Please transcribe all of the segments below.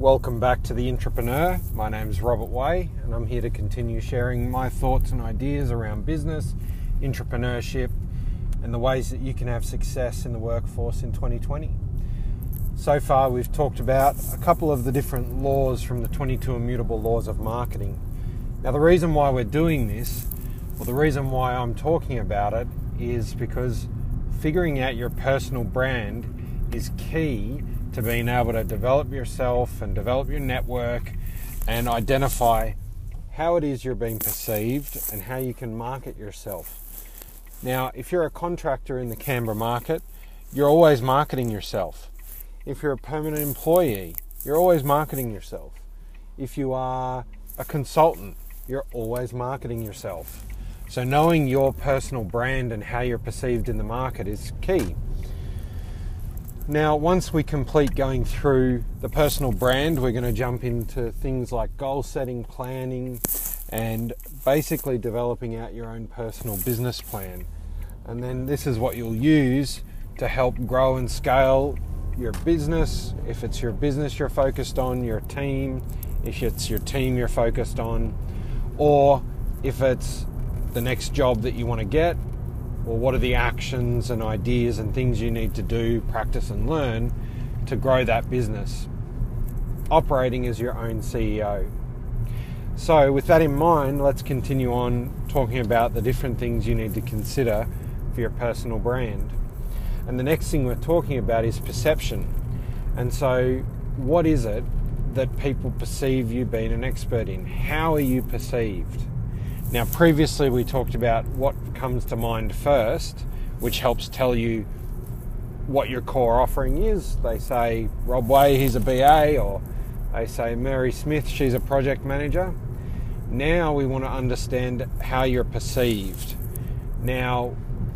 Welcome back to The Entrepreneur. My name is Robert Way, and I'm here to continue sharing my thoughts and ideas around business, entrepreneurship, and the ways that you can have success in the workforce in 2020. So far, we've talked about a couple of the different laws from the 22 immutable laws of marketing. Now, the reason why we're doing this, or the reason why I'm talking about it, is because figuring out your personal brand is key to being able to develop yourself and develop your network and identify how it is you're being perceived and how you can market yourself. Now, if you're a contractor in the Canberra market, you're always marketing yourself. If you're a permanent employee, you're always marketing yourself. If you are a consultant, you're always marketing yourself. So, knowing your personal brand and how you're perceived in the market is key. Now, once we complete going through the personal brand, we're going to jump into things like goal setting, planning, and basically developing out your own personal business plan. And then this is what you'll use to help grow and scale your business. If it's your business you're focused on, your team, if it's your team you're focused on, or if it's the next job that you want to get, well, what are the actions and ideas and things you need to do, practice, and learn to grow that business? Operating as your own CEO. So, with that in mind, let's continue on talking about the different things you need to consider for your personal brand. And the next thing we're talking about is perception. And so, what is it that people perceive you being an expert in? How are you perceived? Now, previously we talked about what comes to mind first, which helps tell you what your core offering is. They say Rob Way, he's a BA, or they say Mary Smith, she's a project manager. Now we want to understand how you're perceived. Now,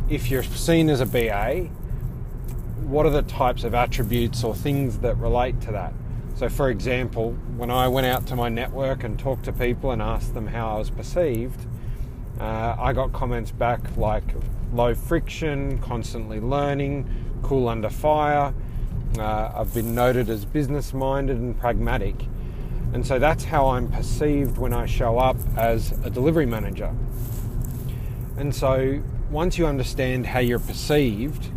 if you're seen as a BA, what are the types of attributes or things that relate to that? So, for example, when I went out to my network and talked to people and asked them how I was perceived, uh, I got comments back like low friction, constantly learning, cool under fire. Uh, I've been noted as business minded and pragmatic. And so that's how I'm perceived when I show up as a delivery manager. And so once you understand how you're perceived,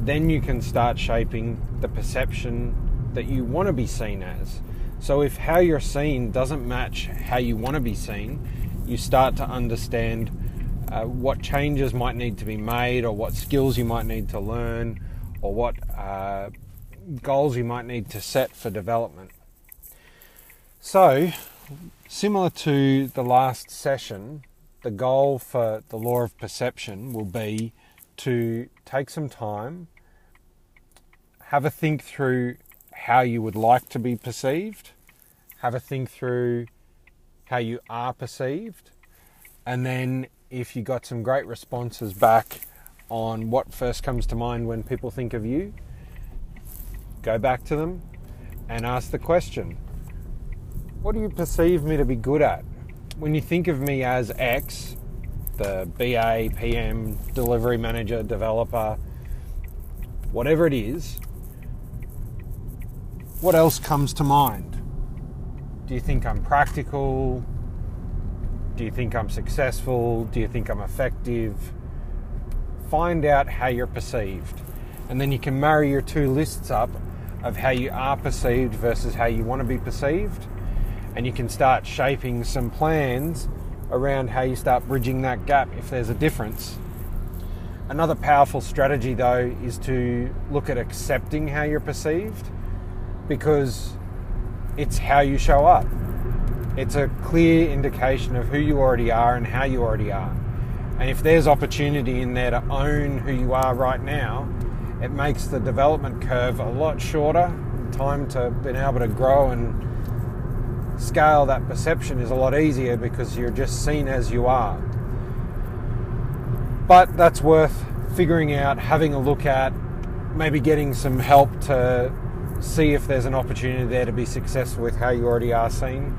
then you can start shaping the perception that you want to be seen as. So if how you're seen doesn't match how you want to be seen, you start to understand uh, what changes might need to be made or what skills you might need to learn or what uh, goals you might need to set for development. So, similar to the last session, the goal for the law of perception will be to take some time, have a think through how you would like to be perceived, have a think through how you are perceived, and then if you got some great responses back on what first comes to mind when people think of you, go back to them and ask the question What do you perceive me to be good at? When you think of me as X, the BA, PM, delivery manager, developer, whatever it is, what else comes to mind? Do you think I'm practical? Do you think I'm successful? Do you think I'm effective? Find out how you're perceived. And then you can marry your two lists up of how you are perceived versus how you want to be perceived. And you can start shaping some plans around how you start bridging that gap if there's a difference. Another powerful strategy, though, is to look at accepting how you're perceived because it's how you show up. It's a clear indication of who you already are and how you already are. And if there's opportunity in there to own who you are right now, it makes the development curve a lot shorter. Time to being able to grow and scale that perception is a lot easier because you're just seen as you are. But that's worth figuring out, having a look at, maybe getting some help to see if there's an opportunity there to be successful with how you already are seen,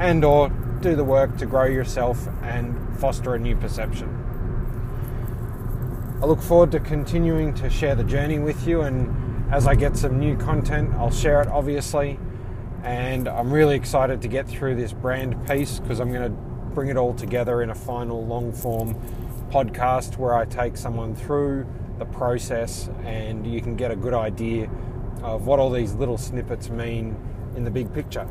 and or do the work to grow yourself and foster a new perception. I look forward to continuing to share the journey with you, and as I get some new content, I'll share it obviously. And I'm really excited to get through this brand piece because I'm going to bring it all together in a final long form podcast where I take someone through the process and you can get a good idea of what all these little snippets mean in the big picture.